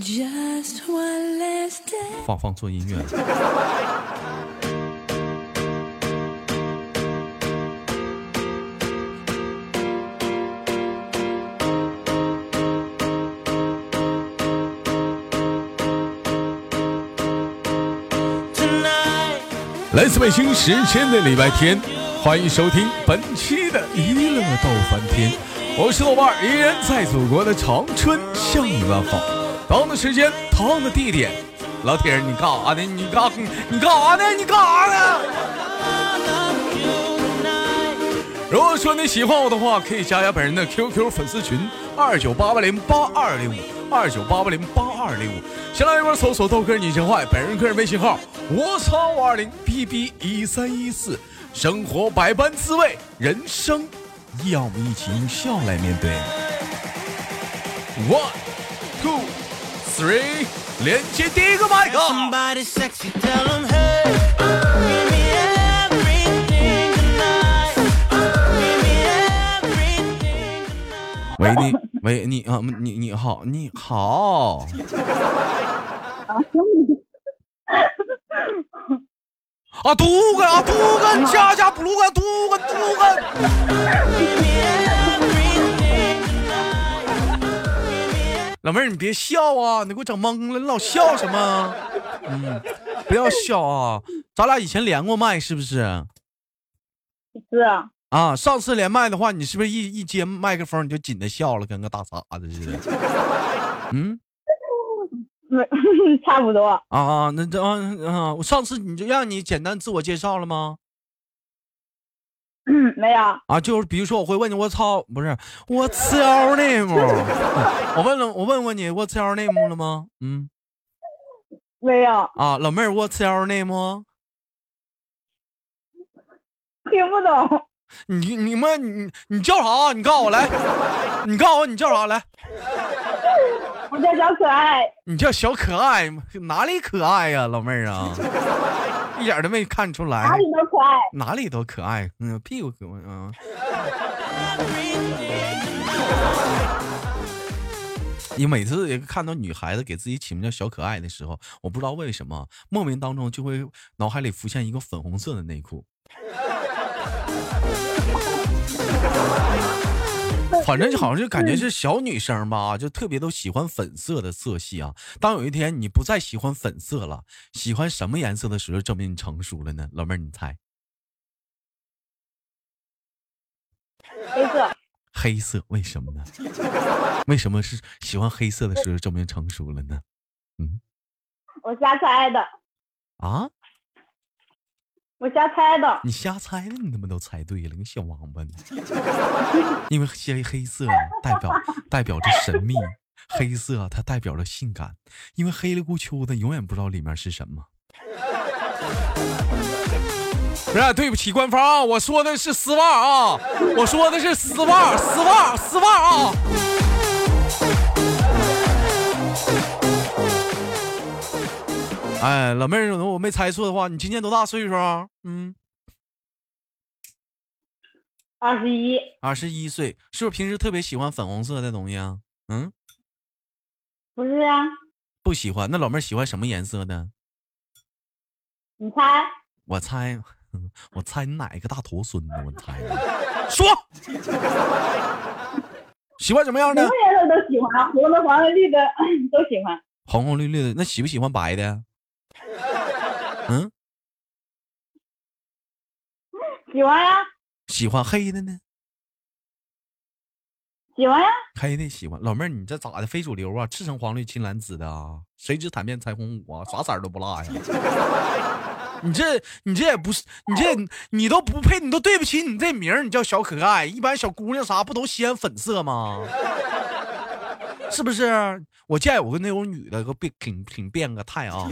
Just one last day. 放放错音乐。来自北京时间的礼拜天，欢迎收听本期的娱乐逗翻天，我是豆瓣，依然在祖国的长春向你问好。同样的时间，同样的地点，老铁，你干啥呢？你干你干啥呢？你干啥呢？如果说你喜欢我的话，可以加加本人的 QQ 粉丝群二九八八零八二零五二九八八零八二零五，先来一波搜索豆哥你真坏，本人个人微信号我操五二零 bb 一三一四，生活百般滋味，人生要我们一起用笑来面对。One two three，连接第一个麦克。喂你，喂你啊，你你好，你好。啊，杜根啊，杜根，家家不鲁根，杜根杜根。老妹儿，你别笑啊，你给我整懵了，你老笑什么？嗯，不要笑啊，咱俩以前连过麦是不是？是啊。啊，上次连麦的话，你是不是一一接麦克风你就紧的笑了，跟个大傻子似的？嗯，没，差不多。啊啊，那这啊，我上次你就让你简单自我介绍了吗？嗯，没有。啊，就是比如说我会问你，我操，不是我 your name，我问了，我问过你，我 your name 了吗？嗯，没有。啊，老妹儿，我 your name，听不懂。你你们你你叫啥？你告诉我来，你告诉我你叫啥来？我叫小可爱。你叫小可爱哪里可爱呀，老妹儿啊？一点都没看出来。哪里都可爱。哪里都可爱。嗯，屁股可爱啊。你每次也看到女孩子给自己起名叫小可爱的时候，我不知道为什么，莫名当中就会脑海里浮现一个粉红色的内裤。反正就好像就感觉是小女生吧，就特别都喜欢粉色的色系啊。当有一天你不再喜欢粉色了，喜欢什么颜色的时候，证明你成熟了呢？老妹儿，你猜？黑色。黑色？为什么呢？为什么是喜欢黑色的时候证明成熟了呢？嗯，我瞎猜的。啊？我瞎猜的，你瞎猜的，你他妈都猜对了，你小王八！因为黑黑色代表代表着神秘，黑色它代表着性感，因为黑里咕秋的，永远不知道里面是什么。不是，对不起，官方啊，我说的是丝袜啊，我说的是丝袜，丝袜，丝袜啊。哎，老妹儿，我没猜错的话，你今年多大岁数啊？嗯，二十一。二十一岁，是不是平时特别喜欢粉红色的东西啊？嗯，不是啊。不喜欢。那老妹儿喜欢什么颜色的？你猜。我猜，我猜你哪个大头孙子？我猜。说。喜欢什么样的？什么颜色都喜欢，红的、黄的、绿的 都喜欢。红红绿绿的，那喜不喜欢白的？嗯，喜欢呀。喜欢黑的呢？喜欢呀。黑的喜欢。老妹儿，你这咋的？非主流啊？赤橙黄绿青蓝紫的啊？谁知坦面彩虹五啊？啥色都不落呀？你这你这也不是，你这你都不配，你都对不起你这名儿。你叫小可爱，一般小姑娘啥不都喜欢粉色吗？是不是？我见有个那种女的，个变挺挺变个态啊。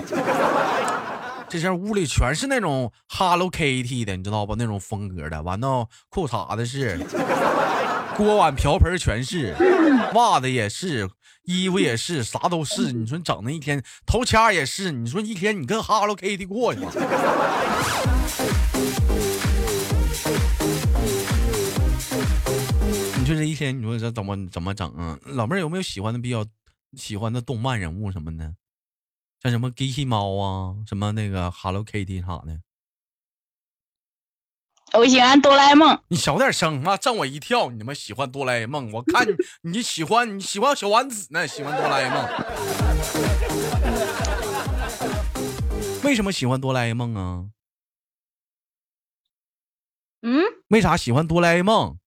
这身屋里全是那种 Hello Kitty 的，你知道不？那种风格的，完了裤衩子是，锅碗瓢盆全是，袜子也是，衣服也是，啥都是。你说整那一天，头掐也是。你说一天你跟 Hello Kitty 过去吗？你说这一天，你说这怎么怎么整啊？老妹儿有没有喜欢的比较喜欢的动漫人物什么的，像什么机器猫啊，什么那个 Hello Kitty 啥的。我喜欢哆啦 A 梦。你小点声，妈震我一跳！你他妈喜欢哆啦 A 梦？我看你你喜欢你喜欢小丸子呢，喜欢哆啦 A 梦。为什么喜欢哆啦 A 梦啊？嗯，为啥喜欢哆啦 A 梦？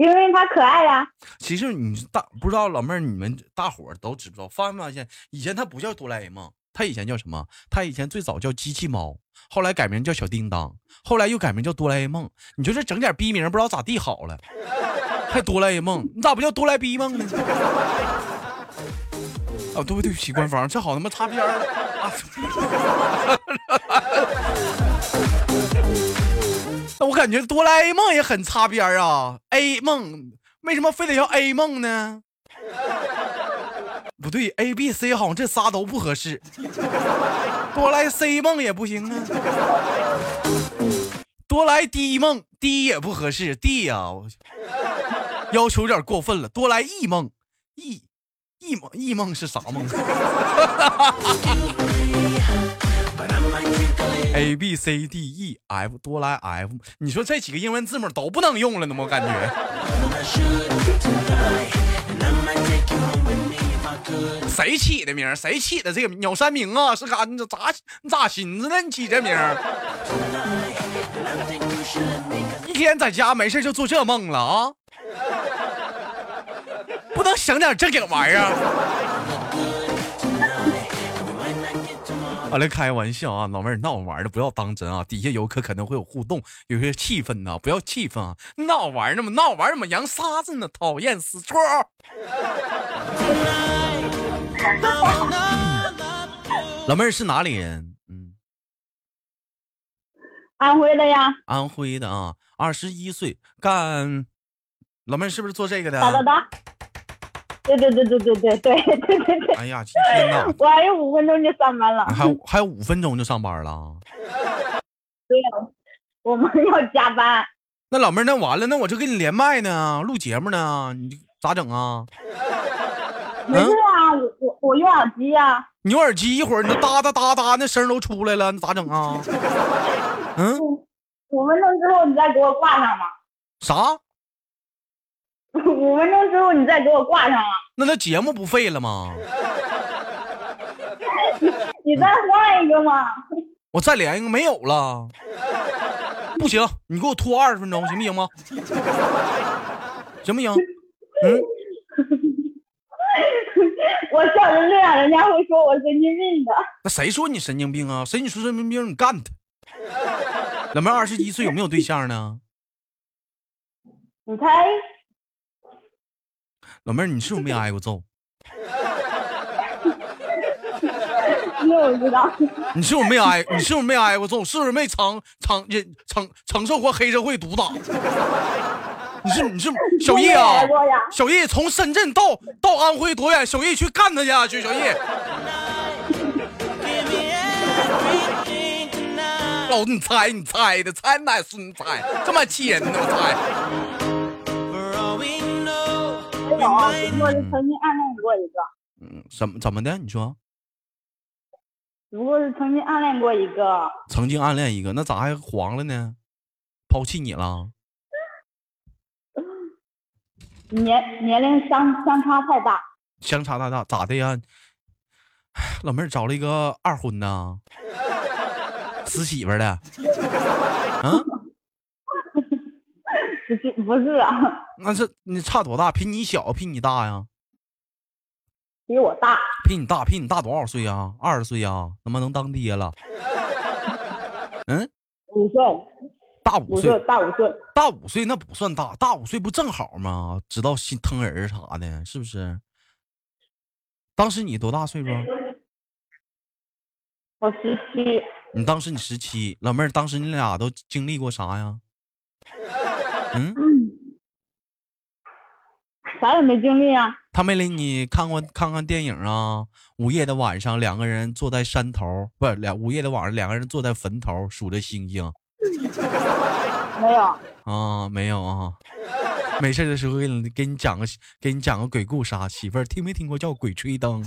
因为它可爱呀。其实你大不知道老妹儿，你们大伙儿都知不知道？发没发现以前它不叫哆啦 A 梦，它以前叫什么？它以前最早叫机器猫，后来改名叫小叮当，后来又改名叫哆啦 A 梦。你就这整点逼名，不知道咋地好了，还哆啦 A 梦，你咋不叫哆啦 A 梦呢？啊，对不对不起，官方，这好他妈擦边了啊！感觉哆啦 A 梦也很擦边啊，A 梦为什么非得要 A 梦呢？不对，A、B、C 好像这仨都不合适，哆来 C 梦也不行啊，哆来 D 梦 D 也不合适，D 呀、要求有点过分了，哆来 E 梦 E E 梦 E 梦是啥梦？？A B C D E F 多来 F，你说这几个英文字母都不能用了呢？我感觉。谁起的名？谁起的这个鸟山明啊？是干你咋你咋寻思的？你起这名？一天在家没事就做这梦了啊？不能想点正经玩意儿？好了，开玩笑啊，老妹儿闹玩的不要当真啊，底下游客可能会有互动，有些气氛呐、不要气愤啊，闹玩呢嘛，闹玩怎么扬沙子呢？讨厌死戳！老妹儿是哪里人？嗯，安徽的呀，安徽的啊，二十一岁，干。老妹儿是不是做这个的？哒哒哒。对对对对对对对对对对。哎呀，今天哪，我还有五分钟就上班了。还有还有五分钟就上班了。对呀，我们要加班。那老妹儿，那完了，那我就跟你连麦呢，录节目呢，你咋整啊？没事啊，我我我用耳机呀。你用耳机，一会儿你那哒哒哒哒那声都出来了，那咋整啊？嗯，五五分钟之后你再给我挂上吧。啥？五分钟之后你再给我挂上啊。那那节目不废了吗？你再换一个嘛。我再连一个，没有了。不行，你给我拖二十分钟，行不行吗？行不行？嗯，我笑成这样，人家会说我神经病的。那谁说你神经病啊？谁你说神经病？你干他！老妹儿二十一岁，有没有对象呢？你猜？老妹儿，你是不是没挨过揍？知道。你是不是没挨？你是不是没挨过揍？是不是没承承忍承承受过黑社会毒打？你是你是小叶啊？小叶从深圳到到安徽多远？小叶去干他去，去小叶。老子你猜你猜的，猜哪是你猜？这么气人呢？我猜。没有，只不过是曾经暗恋过一个，嗯，怎么怎么的？你说只不过是曾经暗恋过一个。曾经暗恋一个，那咋还黄了呢？抛弃你了？年年龄相相差太大，相差太大，咋的呀？老妹儿找了一个二婚呐，死媳妇儿的，嗯，不是 不是啊，那是你差多大？比你小，比你大呀？比我大，比你大，比你大多少岁呀？二十岁呀？他妈能当爹了？嗯，五岁，大五岁，，大五岁，大五岁那不算大，大五岁不正好吗？知道心疼人儿啥的，是不是？当时你多大岁数？我十七，你当时你十七，老妹儿，当时你俩都经历过啥呀？嗯，啥也没经历啊，他没领你看过看看电影啊？午夜的晚上，两个人坐在山头，不是两午夜的晚上，两个人坐在坟头数着星星 没有，啊？没有啊？没事的时候给你给你讲个给你讲个鬼故事啊，媳妇儿听没听过叫鬼吹灯？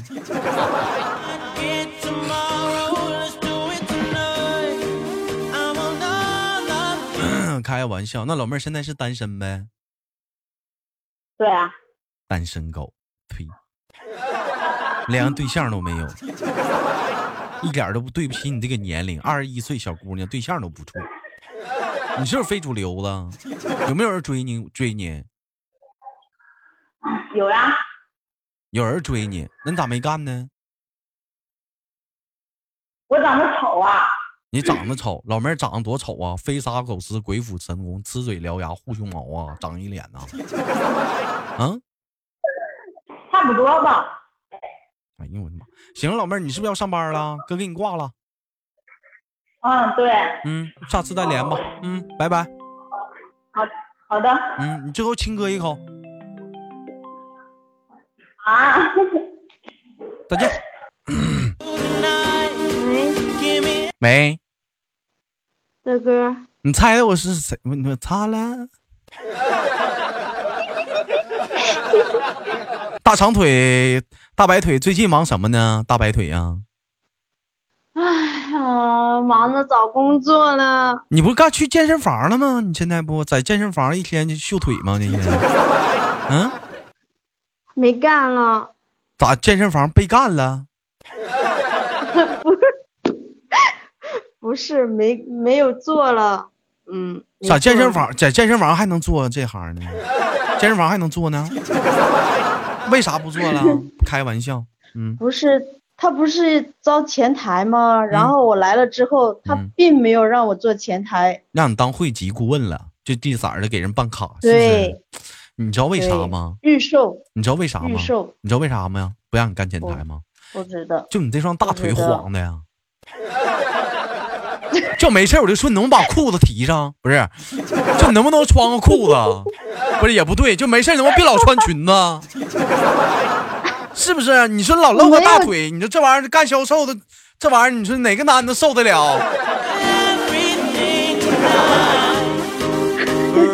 开个玩笑，那老妹儿现在是单身呗？对啊，单身狗，呸，连个对象都没有，一点都不对不起你这个年龄，二十一岁小姑娘，对象都不处。你是不是非主流子？有没有人追你？追你？有呀。有人追你，那你咋没干呢？我长得丑啊。你长得丑，老妹儿长得多丑啊！飞沙走石，鬼斧神工，呲嘴獠牙，护胸毛啊，长一脸呐。嗯，差不多吧。哎呦我的妈！行了，老妹儿，你是不是要上班了？哥给你挂了。嗯，对。嗯，下次再连吧。嗯，拜拜。好好的。嗯，你最后亲哥一口。啊。再见。喂。大哥，你猜我是谁？我擦了。大长腿，大白腿，最近忙什么呢？大白腿呀。哎呀，忙着找工作呢。你不是刚去健身房了吗？你现在不在健身房一天就秀腿吗？那天，嗯，没干了。咋健身房被干了？不 是没没有做了，嗯。咋健身房在健身房还能做这行呢？健身房还能做呢？为啥不做了？开玩笑，嗯。不是他不是招前台吗？然后我来了之后，他并没有让我做前台，让你当会籍顾问了，就地色的给人办卡，对。你知道为啥吗？预售。你知道为啥吗？预售。你知道为啥吗？不让你干前台吗？不知道。就你这双大腿晃的呀。就没事，我就说你能不能把裤子提上？不是，就能不能穿个裤子？不是也不对，就没事，能不能别老穿裙子？是不是？你说老露个大腿，你说这玩意儿干销售的，这玩意儿你说哪个男的受得了？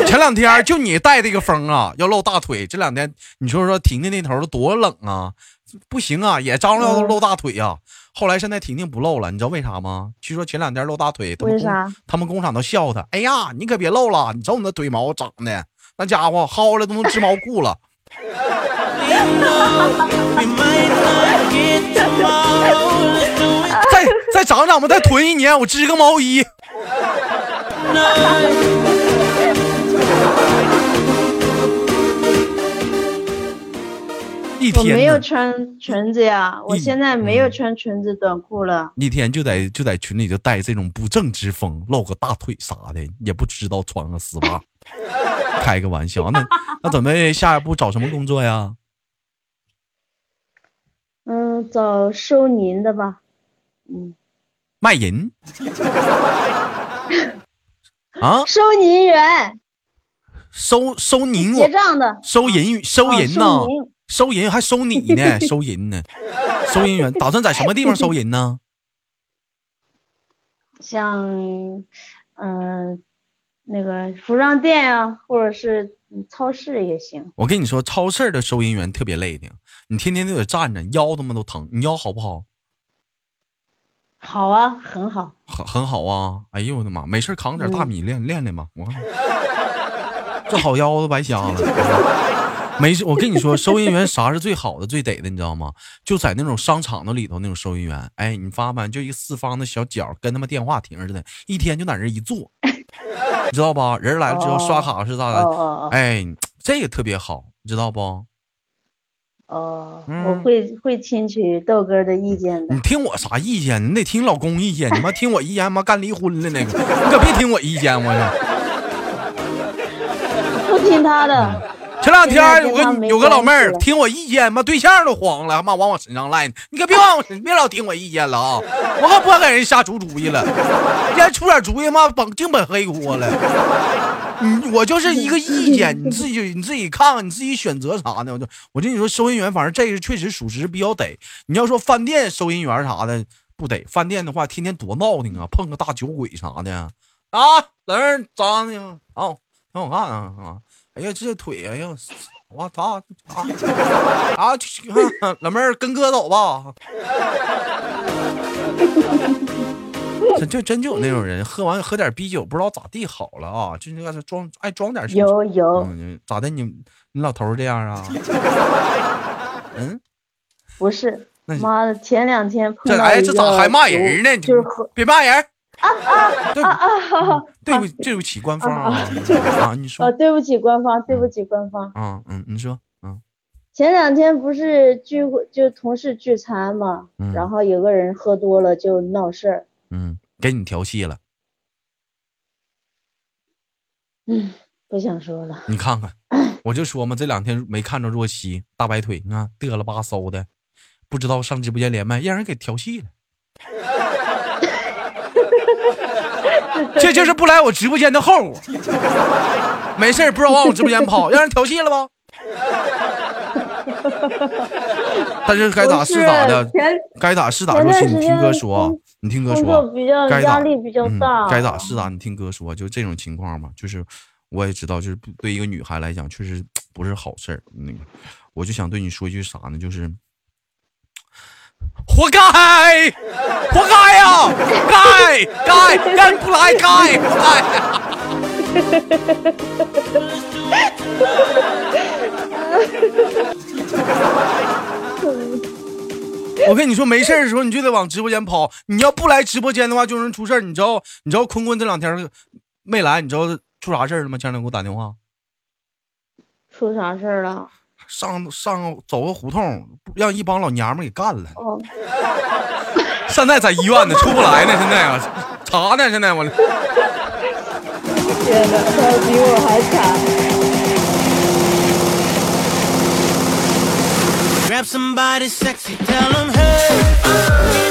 前两天就你带这个风啊，要露大腿。这两天你说说婷婷那头多冷啊，不行啊，也张罗要露大腿呀。后来现在婷婷不露了，你知道为啥吗？据说前两天露大腿，为啥？他们工厂都笑他。哎呀，你可别露了，你瞅你那腿毛长的，那家伙薅了都能织毛裤了。再再长长吧，再囤一年，我织个毛衣。我没有穿裙子呀，我现在没有穿裙子短裤了。一天就在就在群里就带这种不正之风，露个大腿啥的，也不知道穿个丝袜。开个玩笑，那那准备下一步找什么工作呀？嗯，找收银的吧。嗯，卖淫？啊？收银员？收收银？结账的？收银收银呢？收银还收你呢，收银呢，收银员打算在什么地方收银呢？像，嗯，那个服装店啊，或者是超市也行。我跟你说，超市的收银员特别累的，你天天都得站着，腰他妈都疼。你腰好不好？好啊，很好，很很好啊！哎呦我的妈，没事扛点大米练练练吧，我看这好腰子白瞎了。没事，我跟你说，收银员啥是最好的、最得的，你知道吗？就在那种商场的里头那种收银员，哎，你发没？就一个四方的小角，跟他妈电话亭似的，一天就在那一坐，你知道吧？人来了之后刷卡是咋的？哎，这个特别好，你知道不？哦，我会会听取豆哥的意见的。你听我啥意见？你得听老公意见。你妈听我意见，妈干离婚了那个，你可别听我意见，我操！不听他的。前两天有个有个老妹儿听我意见，妈对象都黄了，妈往我身上赖呢。你可别往我身，别老听我意见了啊！我可不敢给人瞎出主意了，人出点主意，妈本净本黑锅了。你我就是一个意见，你自己你自己看看，你自己选择啥呢？我就我跟你说，收银员反正这个确实属实比较得。你要说饭店收银员啥的不得，饭店的话天天多闹腾啊，碰个大酒鬼啥的啊。老妹儿早上好，挺好看啊啊！哎呀，这腿，哎呀，我操啊啊！老妹儿跟哥走吧。这就真就有那种人，喝完喝点啤酒，不知道咋地好了啊，就那个装爱装点有有，嗯，咋的？你你老头这样啊？嗯，不是妈的，前两天碰这咋个还骂人呢？就是别骂人！啊啊啊啊对不对不起官方啊啊！你说啊！对不起官方，对不起官方。啊嗯，你说嗯前两天不是聚会，就同事聚餐嘛，嗯然后有个人喝多了就闹事儿，嗯，给你调戏了，嗯，不想说了。你看看，我就说嘛，这两天没看着若曦大白腿，你看嘚了吧嗖的，不知道上直播间连麦，让人给调戏了。这就是不来我直播间的后果。没事儿不知道往我直播间跑，让人调戏了吧？但是该咋是咋的该咋是咋。前若曦，你听哥说啊，你听哥工说作比较该咋压力比较嗯大，该咋是咋，你听哥说，就这种情况嘛，就是我也知道，就是对一个女孩来讲，确实不是好事儿。那个，我就想对你说一句啥呢？就是活该，活该呀，该该，让人不来该，活该。我跟你说，没事的时候你就得往直播间跑。你要不来直播间的话，就容易出事儿。你知道，你知道坤坤这两天没来，你知道出啥事儿了吗？前两天给我打电话，出啥事儿了？上上走个胡同，让一帮老娘们给干了。哦，现在在医院呢，出不来呢。现在啊，查呢。现在我 天哪，他比我还惨。Grab somebody sexy, tell them hey.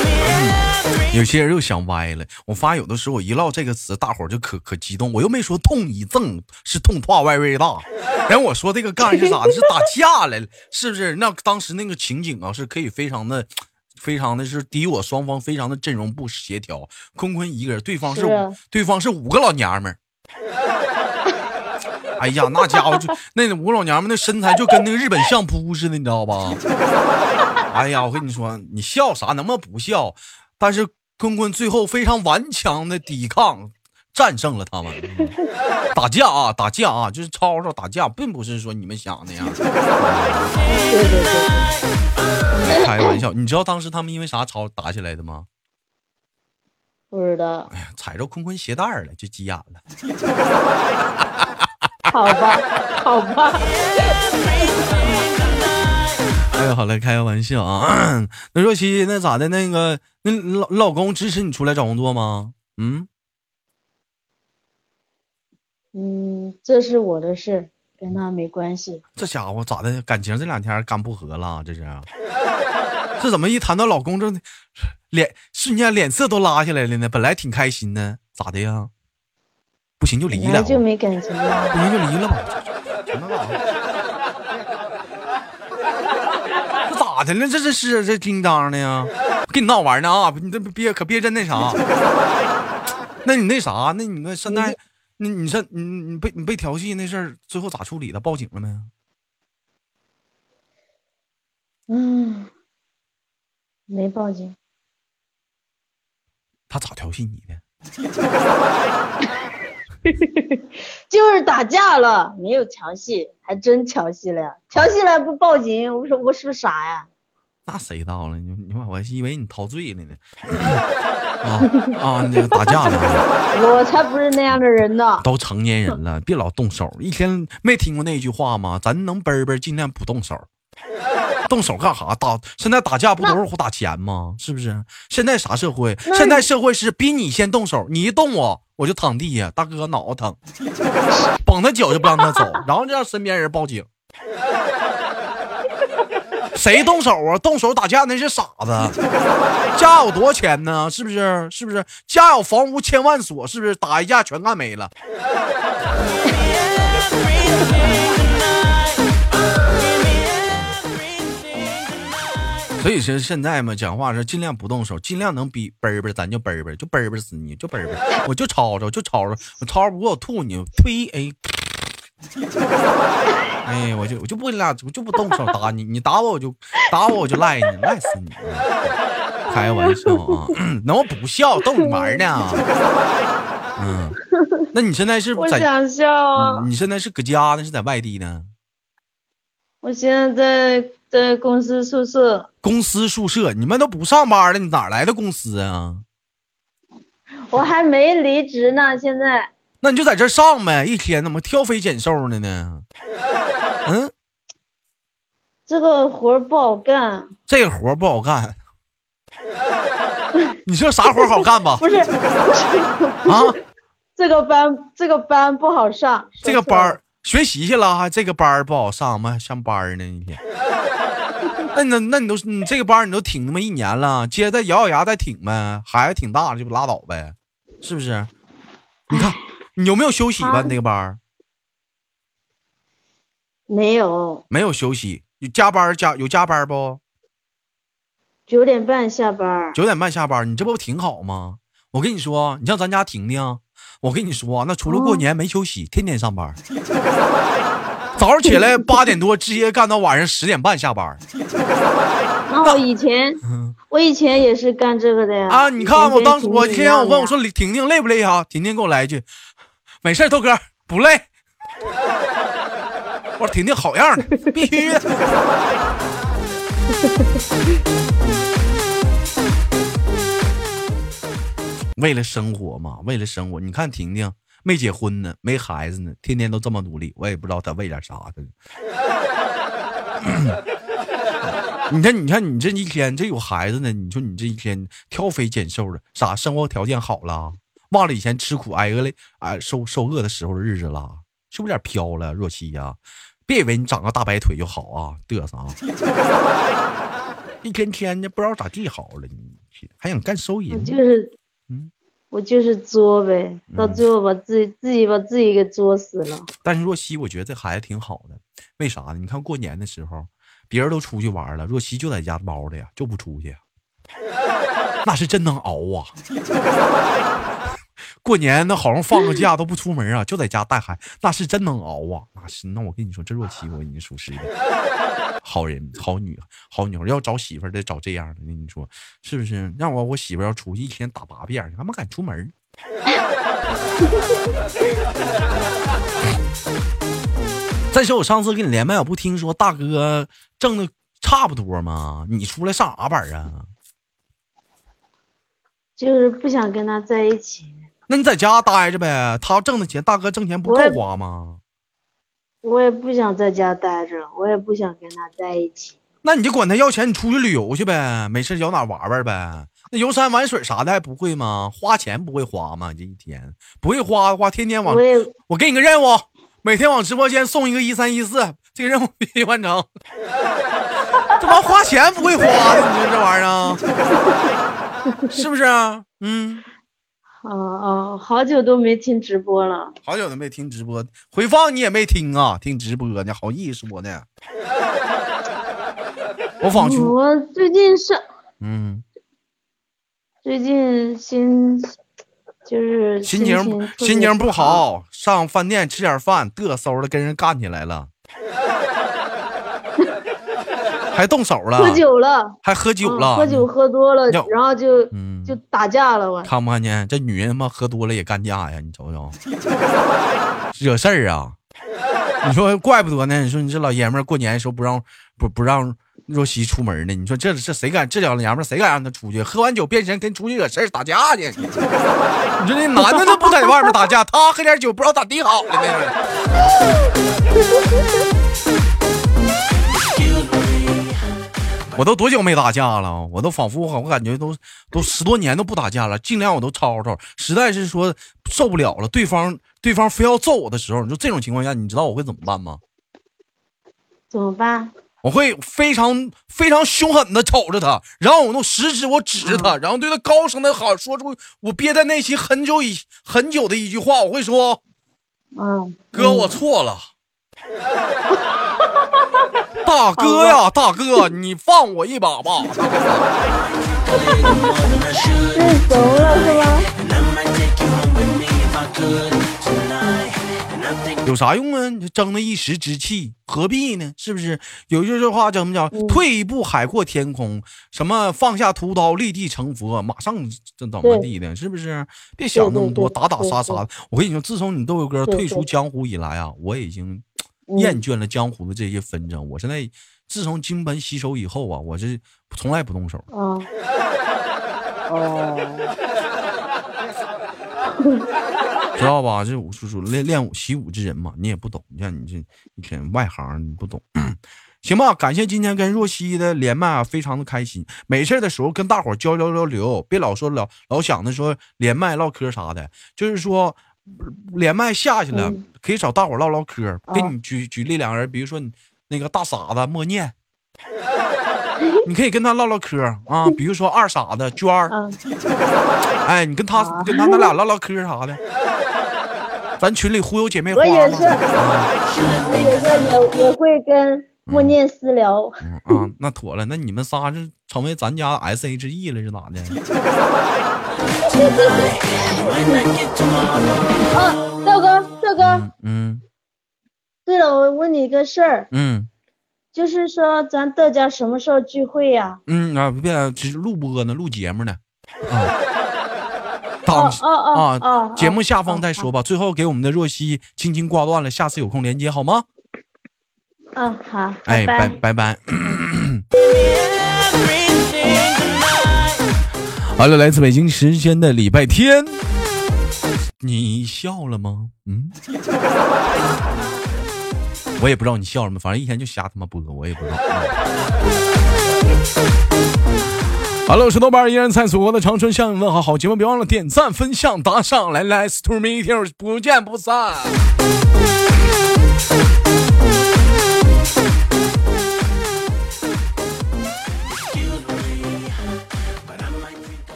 有些人又想歪了。我发现有的时候我一唠这个词，大伙儿就可可激动。我又没说痛一赠是痛怕歪歪大，然后我说这个干是咋的？是打架来了，是不是？那当时那个情景啊，是可以非常的。非常的是敌我双方非常的阵容不协调，坤坤一个人，对方是五对方是五个老娘们儿。哎呀，那家伙就那五个老娘们那身材就跟那个日本相扑似的，你知道吧？哎呀，我跟你说，你笑啥？能不能不笑？但是坤坤最后非常顽强的抵抗，战胜了他们。嗯打架啊，打架啊，就是吵吵打架，并不是说你们想那样。对对对，开玩笑，你知道当时他们因为啥吵打起来的吗？不知道，哎呀，踩着坤坤鞋带儿了，就急眼了。好吧，好吧。哎呀，好了，开个玩笑啊。那若曦，那咋的？那个，那老老公支持你出来找工作吗？嗯，嗯，这是我的事，跟他没关系。这家伙咋的？感情这两天干不和了？这是？这怎么一谈到老公，这脸瞬间脸色都拉下来了呢？本来挺开心的，咋的呀？不行就离了，就没感情了。不行就离了吧。这那干啥？这咋的了？这这是这叮当的呀？跟你闹玩呢啊！你这别可别真那啥。那你那啥？那你那现在，那你这你你被你被调戏那事儿，最后咋处理的？报警了没？嗯，没报警。他咋调戏你的？就是打架了，没有调戏，还真调戏了呀！调戏了不报警，我说我是不是傻呀？那谁到了？你你妈，我还以为你陶醉了呢。啊啊！那个打架了，我才不是那样的人呢！都成年人了，别老动手。一天没听过那句话吗？咱能奔奔，尽量不动手。动手干啥？打现在打架不都是打钱吗？是不是？现在啥社会？现在社会是逼你先动手，你一动我我就躺地下，大哥脑子疼，绑他脚就不让他走，然后就让身边人报警。谁动手啊？动手打架那是傻子。家有多少钱呢？是不是？是不是？家有房屋千万所，是不是？打一架全干没了。所以说现在嘛，讲话是尽量不动手，尽量能逼奔奔，咱就奔奔，就奔奔死你，就奔奔，我就吵吵，就吵吵，我吵不过我吐你，呸！哎，哎，我就我就不跟你俩，我就不动手打你，你打我我就打我我就赖你，赖死你！开玩笑啊，那我不笑，逗你玩呢。嗯，那你现在是在？我想笑啊！嗯你现在是搁家呢，是在外地呢？我现在在在公司宿舍，公司宿舍，你们都不上班了，你哪来的公司啊？我还没离职呢。现在那你就在这上呗，一天怎么挑肥拣瘦的呢？嗯，这个活不好干，这个活不好干。你说啥活好干吧？不是不是，啊，这个班这个班不好上，这个班儿学习去了，还这个班儿不好上吗？还上班呢一天。那那那你都你这个班你都挺他妈一年了，接着再咬咬牙再挺呗，孩子挺大了就拉倒呗，是不是？你看你有没有休息吧？啊你那个班没有，没有休息，有加班加有加班不？九点半下班儿。九点半下班，你这不挺好吗？我跟你说，你像咱家婷婷，我跟你说，那除了过年没休息，天天上班。早上起来八点多，直接干到晚上十点半下班。那我以前我以前也是干这个的呀。啊，你看我当时我天天天我问我说婷婷累不累啊？婷婷给我来一句，没事儿，豆哥不累。我说婷婷好样的，必须的。为了生活嘛，为了生活，你看婷婷没结婚呢，没孩子呢，天天都这么努力，我也不知道他为点啥的。你看，你看，你这一天这有孩子呢，你说你这一天挑肥拣瘦的，啥生活条件好了，忘了以前吃苦挨饿嘞，哎，受受饿的时候的日子了，是不是有点飘了？若曦呀、别以为你长个大白腿就好啊，嘚瑟啊！一天天的不知道咋地好了，你还想干收银？就是，嗯我就是作呗，到最后把自己自己把自己给作死了。但是若曦，我觉得这孩子挺好的，为啥呢？你看过年的时候，别人都出去玩了，若曦就在家猫的呀，就不出去，那是真能熬啊！过年那好像放个假都不出门啊，就在家带孩，那是真能熬啊！那是，那我跟你说，这若琪我已经属实的好人、好女、好女孩，要找媳妇儿得找这样的，你说是不是？让我我媳妇儿要出去一天打八遍，你还没敢出门。再说我上次跟你连麦，我不听说大哥挣的差不多吗？你出来上啥班啊？就是不想跟他在一起，那你在家待着呗，他挣的钱，大哥挣钱不够花吗？我也不想在家待着，我也不想跟他在一起。那你就管他要钱，你出去旅游去呗，没事摇哪玩玩呗。那游山玩水啥的还不会吗？花钱不会花吗？这一天不会花的话，天天往我我给你个任务，每天往直播间送一个一三一四，这个任务必须完成。这玩意花钱不会花的，你说这玩意儿啊，是不是啊？嗯，啊啊，好久都没听直播了。好久都没听直播，回放你也没听啊，听直播呢，好意思我呢。我仿佛，我最近上嗯，最近心就是心情心情不，好，上饭店吃点饭，嘚嗖的跟人干起来了，还动手了，喝酒了，还喝酒了，嗯喝酒喝多了，然后就嗯就打架了。我看不看见？这女人他妈喝多了也干架呀！你瞅瞅，惹事儿啊！你说怪不得呢？你说你这老爷们儿过年的时候不让不不让若曦出门呢？你说这这谁敢？这两娘们儿谁敢让她出去？喝完酒变身跟出去惹事儿打架去？你说那男的都不在外面打架，他喝点酒不知道咋地好了呢？我都多久没打架了？我都仿佛我我感觉都都十多年都不打架了，尽量我都吵吵。实在是说受不了了，对方对方非要揍我的时候，你说这种情况下，你知道我会怎么办吗？怎么办？我会非常非常凶狠的瞅着他，然后我用食指我指着他，然后对他高声的喊，说出我憋在内心很久以很久的一句话，我会说嗯，：“哥，我错了。” 大哥呀，大哥，你放我一把吧！有啥用啊？你争那一时之气，何必呢？是不是？有句这话怎么讲？嗯退一步海阔天空，什么放下屠刀立地成佛，马上这怎么地的？是不是？别想那么多，打打杀杀的。我跟你说，自从你豆豆哥退出江湖以来啊，我已经嗯厌倦了江湖的这些纷争。我现在自从金盆洗手以后啊，我是从来不动手。知道吧？这武术术练练武习武之人嘛，你也不懂。你看你这一天外行，你不懂。行吧，感谢今天跟若曦的连麦啊，非常的开心。没事的时候跟大伙儿交交交流，别老说老老想着说连麦唠嗑啥的，就是说连麦下去了，嗯可以找大伙唠唠嗑。给啊你举举例两个人，比如说你那个大傻子默念，你可以跟他唠唠嗑啊。比如说二傻子娟儿，啊，哎，你跟他啊跟他那俩唠唠嗑啥的，咱群里忽悠姐妹花嘛。我也是，我也是也也会跟默念私聊。嗯啊，那妥了，那你们仨是成为咱家 S H E 了是咋的？啊，豆哥，豆哥，嗯对了，我问你个事儿，嗯就是说咱豆家什么时候聚会呀？嗯啊，别，只是录播呢，录节目呢。啊，哦当哦哦啊，哦，节目下方再哦说吧。最后给我们的若曦轻轻挂断了，下次有空连接好吗？嗯，好，哎，拜拜拜拜。好了，来自北京时间的礼拜天，你笑了吗？嗯，我也不知道你笑什么，反正一天就瞎他妈播，我也不知道。好了，我是豆瓣，依然在祖国的长春向你问好。好节目别忘了点赞、分享、打赏，来来，to meet you，不见不散。